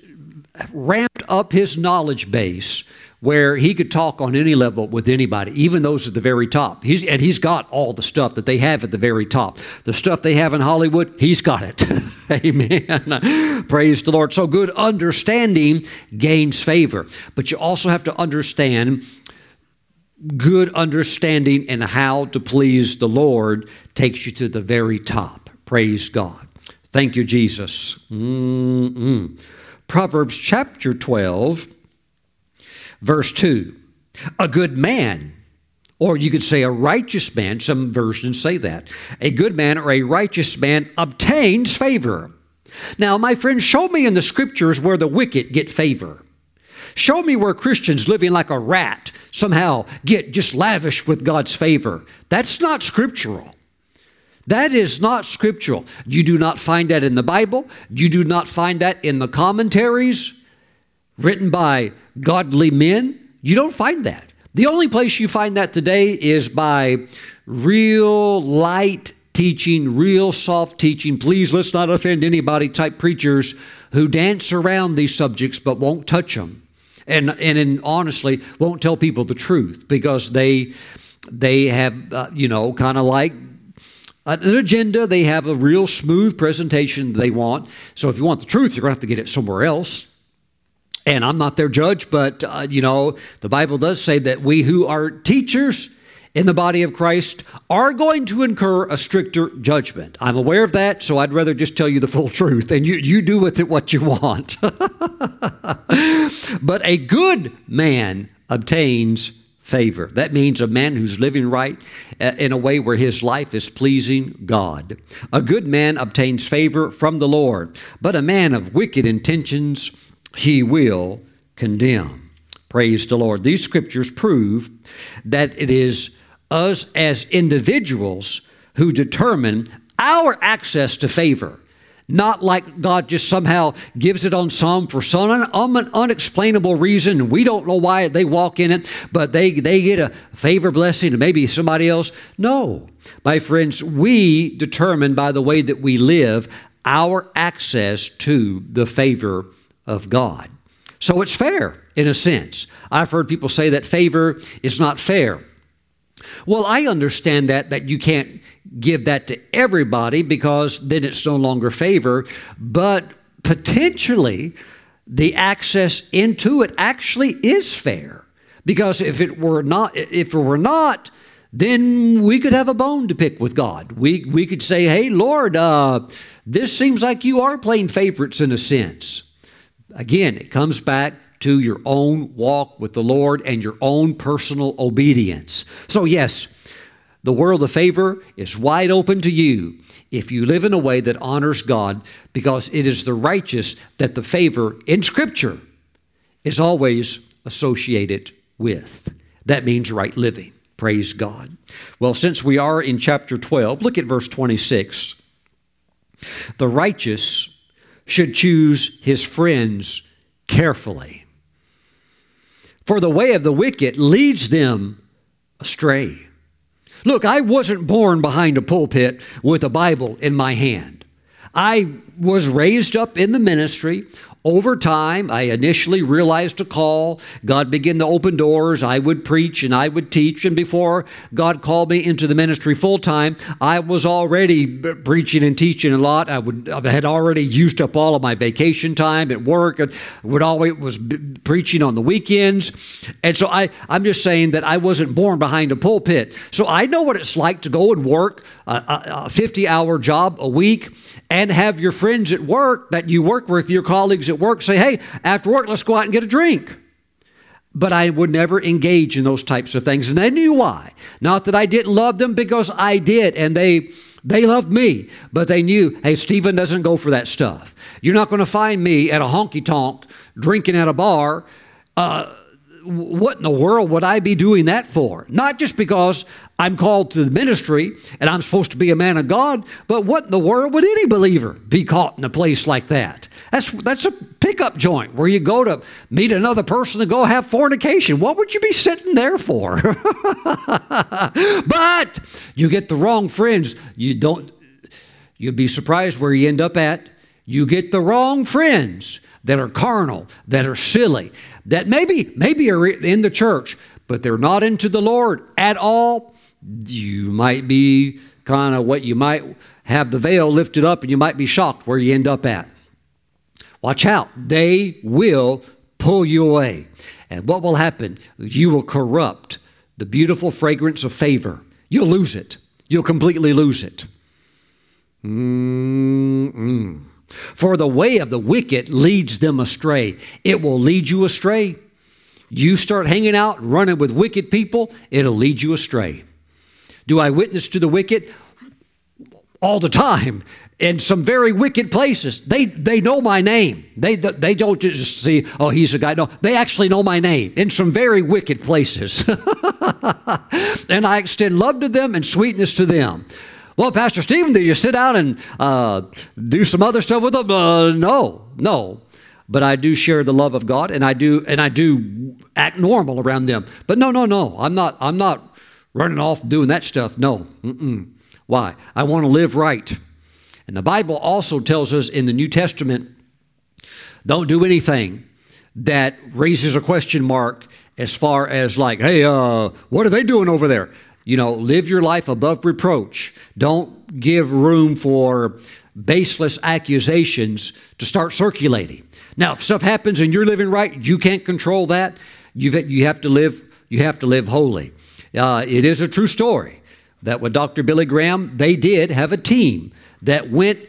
ramped up his knowledge base where he could talk on any level with anybody, even those at the very top. He's, and he's got all the stuff that they have at the very top. The stuff they have in Hollywood, he's got it. Amen. Praise the Lord. So good understanding gains favor. But you also have to understand good understanding and how to please the Lord takes you to the very top. Praise God. Thank you, Jesus. Mm-mm. Proverbs chapter 12, verse 2. A good man, or you could say a righteous man, some versions say that. A good man or a righteous man obtains favor. Now, my friends, show me in the scriptures where the wicked get favor. Show me where Christians living like a rat somehow get just lavish with God's favor. That's not scriptural. That is not scriptural. You do not find that in the Bible. You do not find that in the commentaries written by godly men. You don't find that. The only place you find that today is by real light teaching, real soft teaching. Please let's not offend anybody type preachers who dance around these subjects but won't touch them. And, and, and honestly, won't tell people the truth because they they have, uh, you know, kind of like an agenda. They have a real smooth presentation they want. So if you want the truth, you're going to have to get it somewhere else. And I'm not their judge, but uh, you know, the Bible does say that we who are teachers in the body of Christ are going to incur a stricter judgment. I'm aware of that, so I'd rather just tell you the full truth and you, you do with it what you want. but a good man obtains favor. That means a man who's living right uh, in a way where his life is pleasing God. A good man obtains favor from the Lord, but a man of wicked intentions he will condemn. Praise the Lord. These scriptures prove that it is us as individuals who determine our access to favor not like God just somehow gives it on some for some un- unexplainable reason. We don't know why they walk in it, but they, they get a favor blessing and maybe somebody else. No. My friends, we determine by the way that we live our access to the favor of God. So it's fair in a sense. I've heard people say that favor is not fair. Well, I understand that that you can't give that to everybody because then it's no longer favor, but potentially the access into it actually is fair. Because if it were not if it were not, then we could have a bone to pick with God. We we could say, "Hey, Lord, uh, this seems like you are playing favorites in a sense." Again, it comes back to your own walk with the Lord and your own personal obedience. So, yes, the world of favor is wide open to you if you live in a way that honors God, because it is the righteous that the favor in Scripture is always associated with. That means right living. Praise God. Well, since we are in chapter 12, look at verse 26. The righteous should choose his friends carefully for the way of the wicked leads them astray. Look, I wasn't born behind a pulpit with a Bible in my hand. I was raised up in the ministry over time, I initially realized a call. God began to open doors. I would preach and I would teach. And before God called me into the ministry full time, I was already preaching and teaching a lot. I would I had already used up all of my vacation time at work and would always was preaching on the weekends. And so I, I'm just saying that I wasn't born behind a pulpit. So I know what it's like to go and work a, a 50 hour job a week and have your friends at work that you work with, your colleagues at work, say, hey, after work, let's go out and get a drink. But I would never engage in those types of things. And they knew why. Not that I didn't love them, because I did. And they. They loved me, but they knew, hey, Steven doesn't go for that stuff. You're not going to find me at a honky tonk drinking at a bar. Uh, what in the world would I be doing that for? Not just because I'm called to the ministry and I'm supposed to be a man of God, but what in the world would any believer be caught in a place like that? That's that's a pickup joint where you go to meet another person and go have fornication. What would you be sitting there for? but you get the wrong friends. You don't you'd be surprised where you end up at. You get the wrong friends that are carnal, that are silly, that maybe maybe are in the church, but they're not into the Lord at all. You might be kind of what you might have the veil lifted up and you might be shocked where you end up at. Watch out. They will pull you away. And what will happen? You will corrupt the beautiful fragrance of favor. You'll lose it. You'll completely lose it. Mm-mm. For the way of the wicked leads them astray. It will lead you astray. You start hanging out, running with wicked people, it'll lead you astray. Do I witness to the wicked? All the time in some very wicked places. They they know my name. They they don't just see, oh, he's a guy. No, they actually know my name in some very wicked places. and I extend love to them and sweetness to them. Well, Pastor Steven, did you sit down and uh, do some other stuff with them? Uh, no, no. But I do share the love of God, and I do, and I do act normal around them. But no, no, no. I'm not. I'm not running off doing that stuff. No. Mm-mm. Why? I want to live right. And the Bible also tells us in the New Testament, don't do anything that raises a question mark as far as like, hey, uh, what are they doing over there? You know, live your life above reproach. Don't give room for baseless accusations to start circulating. Now, if stuff happens and you're living right, you can't control that. You've, you have to live. You have to live holy. Uh, it is a true story that with Dr. Billy Graham, they did have a team that went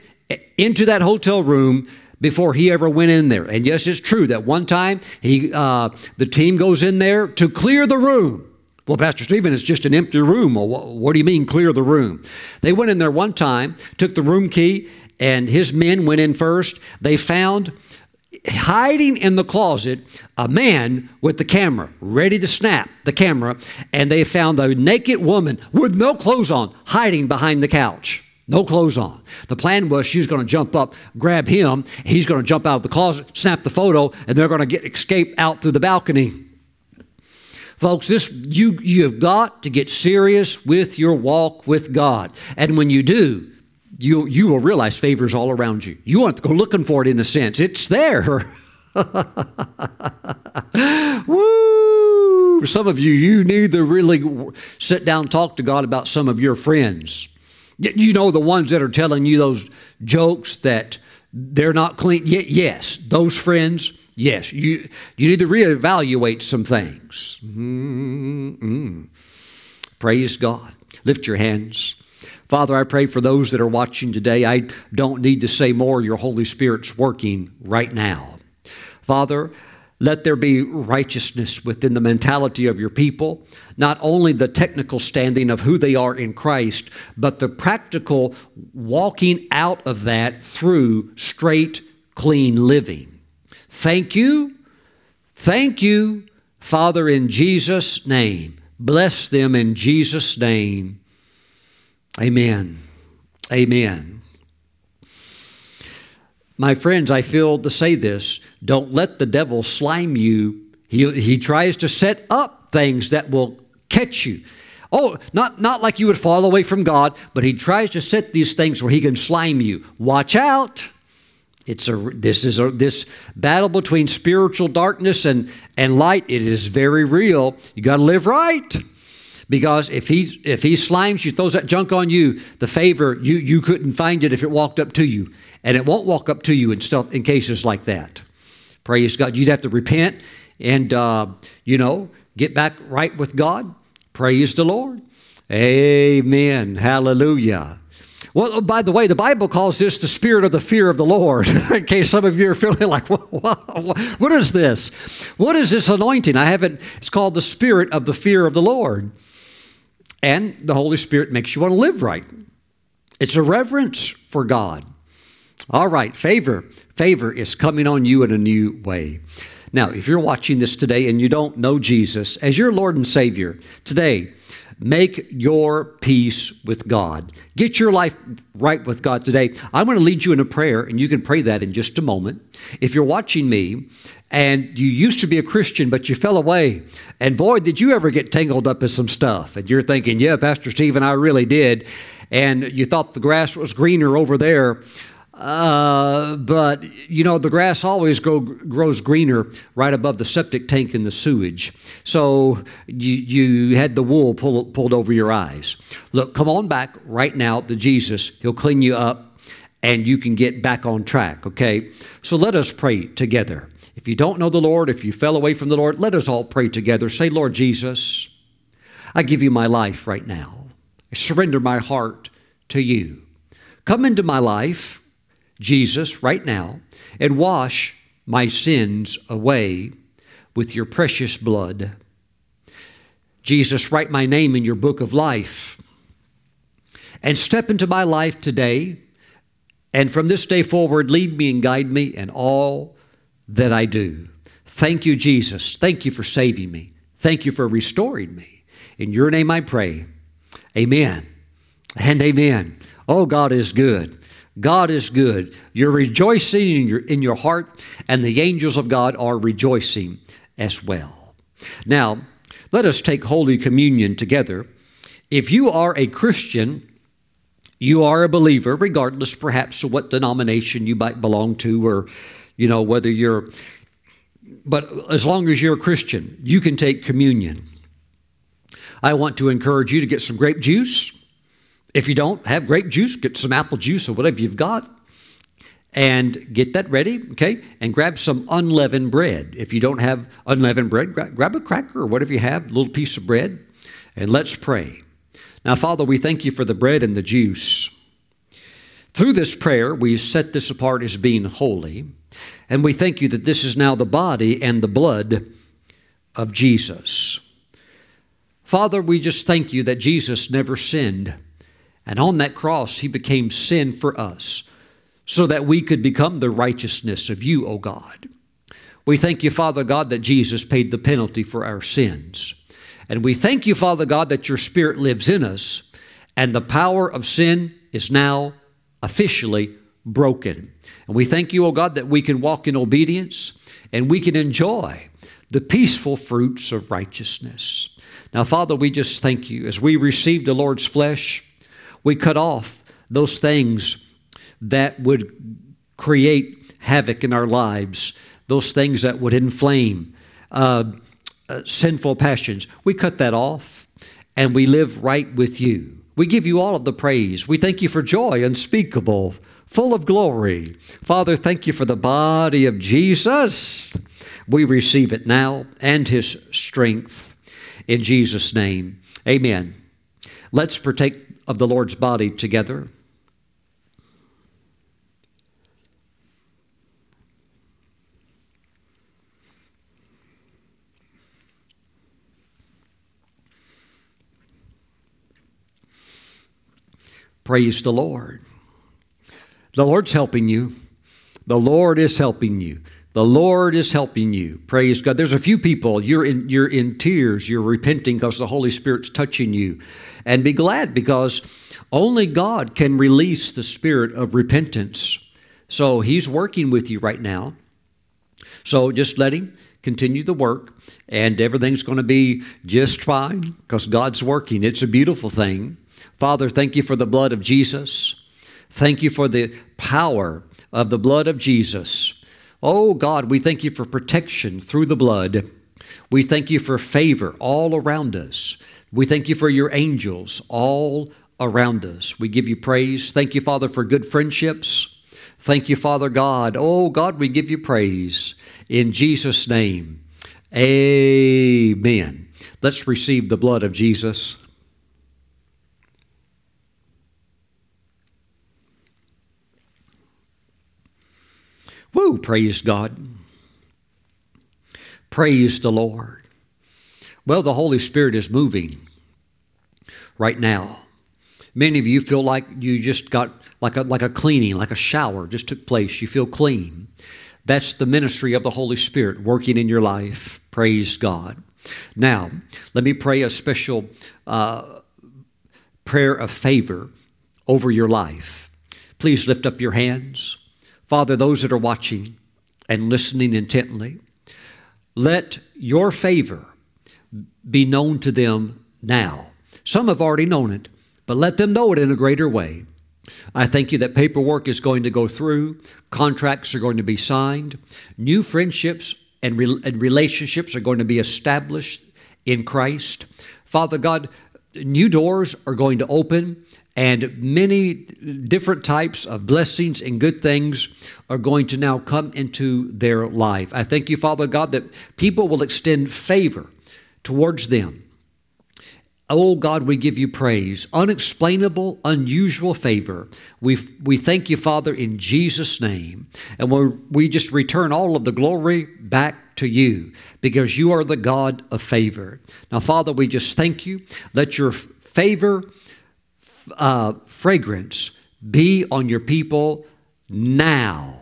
into that hotel room before he ever went in there. And yes, it's true that one time he, uh, the team goes in there to clear the room. Well, Pastor Steven, it's just an empty room. Well, what do you mean clear the room? They went in there one time, took the room key, and his men went in first. They found hiding in the closet a man with the camera, ready to snap the camera, and they found a naked woman with no clothes on hiding behind the couch. No clothes on. The plan was she's going to jump up, grab him. He's going to jump out of the closet, snap the photo, and they're going to get escape out through the balcony. Folks, this you you have got to get serious with your walk with God. And when you do, you you will realize favors all around you. You want to go looking for it in a sense. It's there. Woo! Some of you, you need to really sit down talk to God about some of your friends. You know the ones that are telling you those jokes that they're not clean. Yes, those friends Yes, you, you need to reevaluate some things. Mm-hmm. Praise God. Lift your hands. Father, I pray for those that are watching today. I don't need to say more. Your Holy Spirit's working right now. Father, let there be righteousness within the mentality of your people, not only the technical standing of who they are in Christ, but the practical walking out of that through straight, clean living. Thank you. Thank you, Father, in Jesus' name. Bless them in Jesus' name. Amen. Amen. My friends, I feel to say this don't let the devil slime you. He, he tries to set up things that will catch you. Oh, not, not like you would fall away from God, but he tries to set these things where he can slime you. Watch out. It's a this is a this battle between spiritual darkness and and light. It is very real. You got to live right. Because if he if he slimes you, throws that junk on you, the favor you you couldn't find it if it walked up to you, and it won't walk up to you in stuff in cases like that. Praise God. You'd have to repent and uh, you know get back right with God. Praise the Lord. Amen. Hallelujah. Well, oh, by the way, the Bible calls this the spirit of the fear of the Lord. in case some of you are feeling like, what is this? What is this anointing? I haven't, it's called the spirit of the fear of the Lord. And the Holy Spirit makes you want to live right. It's a reverence for God. All right, favor. Favor is coming on you in a new way. Now, if you're watching this today and you don't know Jesus as your Lord and Savior, today, Make your peace with God. Get your life right with God today. I'm going to lead you in a prayer, and you can pray that in just a moment. If you're watching me and you used to be a Christian, but you fell away, and boy, did you ever get tangled up in some stuff, and you're thinking, yeah, Pastor Steven, I really did, and you thought the grass was greener over there. Uh, but you know the grass always grow, grows greener right above the septic tank in the sewage. So you you had the wool pull, pulled over your eyes. Look, come on back right now to Jesus. He'll clean you up, and you can get back on track. Okay. So let us pray together. If you don't know the Lord, if you fell away from the Lord, let us all pray together. Say, Lord Jesus, I give you my life right now. I surrender my heart to you. Come into my life Jesus, right now, and wash my sins away with your precious blood. Jesus, write my name in your book of life and step into my life today. And from this day forward, lead me and guide me in all that I do. Thank you, Jesus. Thank you for saving me. Thank you for restoring me. In your name I pray. Amen and amen. Oh, God is good. God is good. You're rejoicing in your, in your heart, and the angels of God are rejoicing as well. Now, let us take Holy Communion together. If you are a Christian, you are a believer, regardless perhaps of what denomination you might belong to, or, you know, whether you're, but as long as you're a Christian, you can take communion. I want to encourage you to get some grape juice if you don't have grape juice, get some apple juice or whatever you've got and get that ready, okay? And grab some unleavened bread. If you don't have unleavened bread, grab a cracker or whatever you have, a little piece of bread, and let's pray. Now, Father, we thank you for the bread and the juice. Through this prayer, we set this apart as being holy, and we thank you that this is now the body and the blood of Jesus. Father, we just thank you that Jesus never sinned. And on that cross, he became sin for us so that we could become the righteousness of you, O God. We thank you, Father God, that Jesus paid the penalty for our sins. And we thank you, Father God, that your Spirit lives in us and the power of sin is now officially broken. And we thank you, O God, that we can walk in obedience and we can enjoy the peaceful fruits of righteousness. Now, Father, we just thank you as we receive the Lord's flesh we cut off those things that would create havoc in our lives, those things that would inflame uh, uh, sinful passions. We cut that off and we live right with you. We give you all of the praise. We thank you for joy unspeakable, full of glory. Father, thank you for the body of Jesus. We receive it now and his strength. In Jesus' name, amen. Let's partake of the Lord's body together. Praise the Lord. The Lord's helping you. The Lord is helping you. The Lord is helping you. Praise God. There's a few people, you're in, you're in tears, you're repenting because the Holy Spirit's touching you. And be glad because only God can release the spirit of repentance. So He's working with you right now. So just let Him continue the work, and everything's going to be just fine because God's working. It's a beautiful thing. Father, thank you for the blood of Jesus. Thank you for the power of the blood of Jesus. Oh God, we thank you for protection through the blood. We thank you for favor all around us. We thank you for your angels all around us. We give you praise. Thank you, Father, for good friendships. Thank you, Father God. Oh, God, we give you praise. In Jesus' name, amen. Let's receive the blood of Jesus. Woo, praise God. Praise the Lord. Well, the Holy Spirit is moving right now. Many of you feel like you just got like a, like a cleaning, like a shower just took place. You feel clean. That's the ministry of the Holy Spirit working in your life. Praise God. Now, let me pray a special uh, prayer of favor over your life. Please lift up your hands. Father, those that are watching and listening intently, let your favor be known to them now. Some have already known it, but let them know it in a greater way. I thank you that paperwork is going to go through, contracts are going to be signed, new friendships and, re- and relationships are going to be established in Christ. Father God, new doors are going to open, and many different types of blessings and good things are going to now come into their life. I thank you, Father God, that people will extend favor towards them Oh God, we give you praise. Unexplainable, unusual favor. We, we thank you, Father, in Jesus' name. And we we just return all of the glory back to you because you are the God of favor. Now, Father, we just thank you. Let your favor, uh, fragrance be on your people now.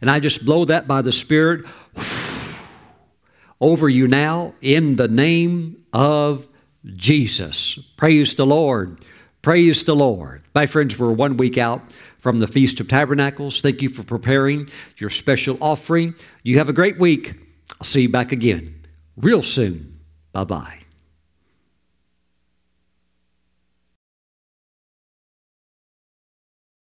And I just blow that by the Spirit over you now in the name of Jesus. Praise the Lord. Praise the Lord. My friends, we're one week out from the Feast of Tabernacles. Thank you for preparing your special offering. You have a great week. I'll see you back again real soon. Bye bye.